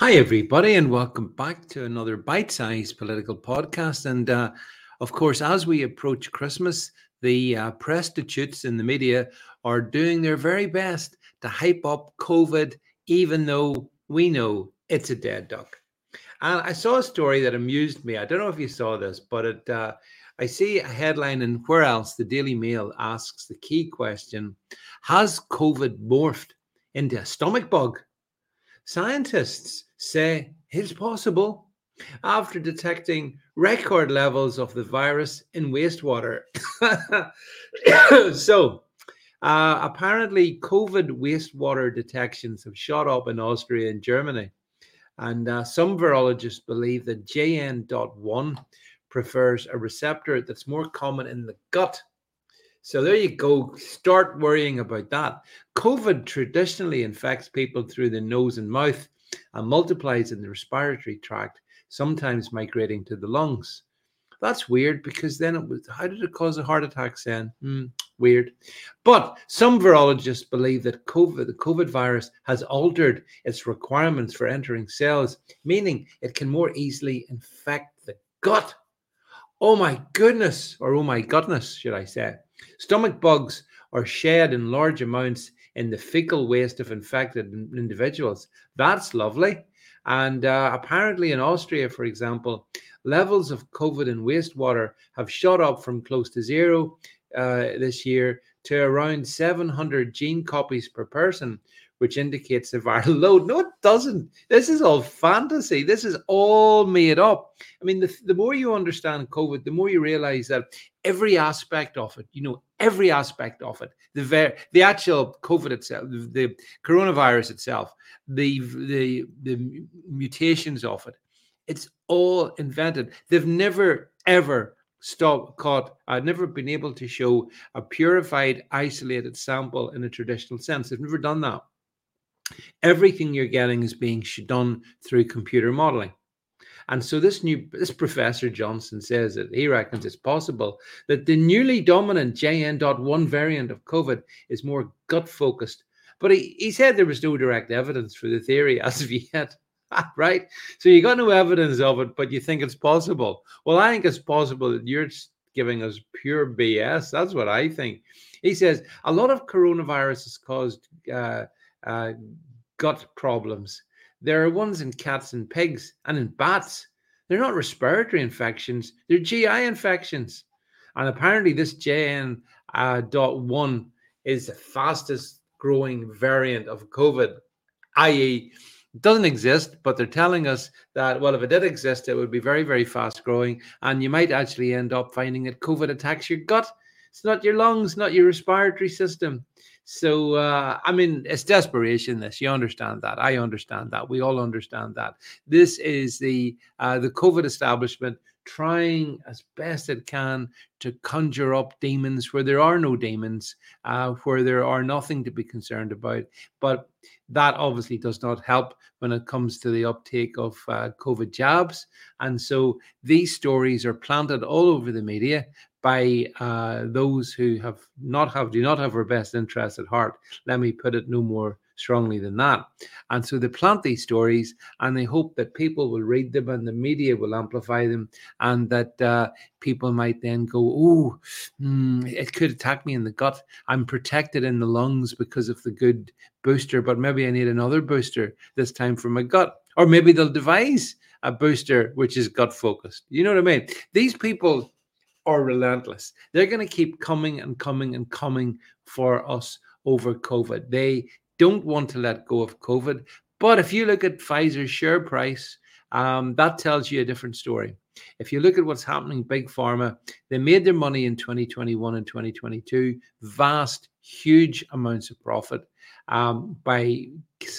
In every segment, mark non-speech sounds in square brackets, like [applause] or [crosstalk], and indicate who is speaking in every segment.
Speaker 1: Hi, everybody, and welcome back to another bite sized political podcast. And uh, of course, as we approach Christmas, the uh, prostitutes in the media are doing their very best to hype up COVID, even though we know it's a dead duck. And I saw a story that amused me. I don't know if you saw this, but it, uh, I see a headline in Where Else? The Daily Mail asks the key question Has COVID morphed into a stomach bug? Scientists say it's possible after detecting record levels of the virus in wastewater. [coughs] so, uh, apparently, COVID wastewater detections have shot up in Austria and Germany. And uh, some virologists believe that JN.1 prefers a receptor that's more common in the gut so there you go. Start worrying about that. COVID traditionally infects people through the nose and mouth and multiplies in the respiratory tract, sometimes migrating to the lungs. That's weird because then it was how did it cause a heart attack then? Hmm, weird. But some virologists believe that COVID, the COVID virus has altered its requirements for entering cells, meaning it can more easily infect the gut. Oh my goodness, or oh my goodness, should I say. Stomach bugs are shed in large amounts in the fecal waste of infected individuals. That's lovely. And uh, apparently, in Austria, for example, levels of COVID in wastewater have shot up from close to zero uh, this year to around 700 gene copies per person, which indicates a viral load. No, it doesn't. This is all fantasy. This is all made up. I mean, the, the more you understand COVID, the more you realize that every aspect of it, you know, every aspect of it, the ver- the actual COVID itself, the, the coronavirus itself, the, the the mutations of it, it's all invented. They've never ever stop caught i've never been able to show a purified isolated sample in a traditional sense they've never done that everything you're getting is being done through computer modeling and so this new this professor Johnson says that he reckons it's possible that the newly dominant JN.1 variant of COVID is more gut focused. But he, he said there was no direct evidence for the theory [laughs] as of yet. right? So you got no evidence of it, but you think it's possible. Well, I think it's possible that you're giving us pure BS. That's what I think. He says a lot of coronavirus has caused uh, uh, gut problems. There are ones in cats and pigs and in bats. They're not respiratory infections, they're GI infections. And apparently, this JN uh, dot one is the fastest growing variant of COVID, i.e., it doesn't exist, but they're telling us that, well, if it did exist, it would be very, very fast growing. And you might actually end up finding that COVID attacks your gut. It's not your lungs, not your respiratory system. So, uh, I mean, it's desperation. This you understand that. I understand that. We all understand that. This is the uh, the COVID establishment trying as best it can to conjure up demons where there are no demons, uh, where there are nothing to be concerned about. But that obviously does not help when it comes to the uptake of uh, COVID jabs. And so these stories are planted all over the media by uh, those who have not have do not have our best interests at heart. Let me put it no more strongly than that. And so they plant these stories and they hope that people will read them and the media will amplify them and that uh, people might then go, oh, mm, it could attack me in the gut. I'm protected in the lungs because of the good booster, but maybe I need another booster this time for my gut. Or maybe they'll devise a booster which is gut focused. You know what I mean? These people are relentless. They're going to keep coming and coming and coming for us over COVID. They don't want to let go of COVID. But if you look at Pfizer's share price, um, that tells you a different story. If you look at what's happening, Big Pharma, they made their money in 2021 and 2022, vast, huge amounts of profit um, by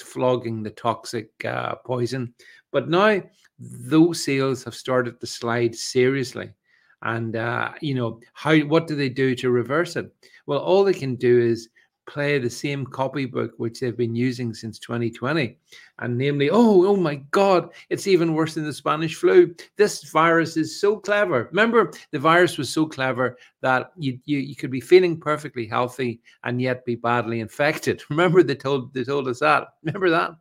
Speaker 1: flogging the toxic uh, poison. But now those sales have started to slide seriously and uh, you know how what do they do to reverse it? Well all they can do is play the same copybook which they've been using since 2020 and namely oh oh my god it's even worse than the spanish flu. This virus is so clever. Remember the virus was so clever that you, you you could be feeling perfectly healthy and yet be badly infected. [laughs] Remember they told they told us that. Remember that?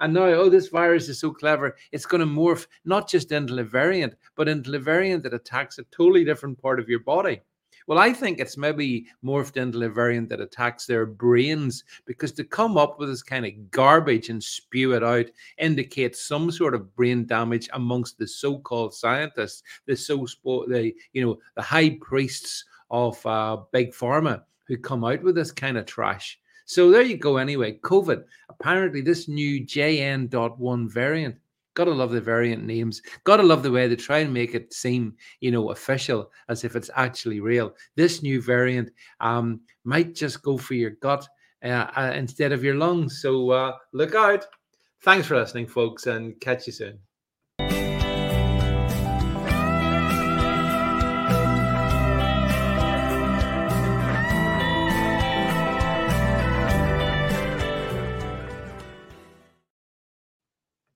Speaker 1: And now oh this virus is so clever it's going to morph not just into a variant but into a variant that attacks a totally different part of your body well, I think it's maybe morphed into a variant that attacks their brains because to come up with this kind of garbage and spew it out indicates some sort of brain damage amongst the so-called scientists, the so the you know the high priests of uh, big pharma who come out with this kind of trash. So there you go. Anyway, COVID. Apparently, this new JN.1 variant Gotta love the variant names. Gotta love the way they try and make it seem, you know, official as if it's actually real. This new variant um, might just go for your gut uh, uh, instead of your lungs. So uh, look out. Thanks for listening, folks, and catch you soon.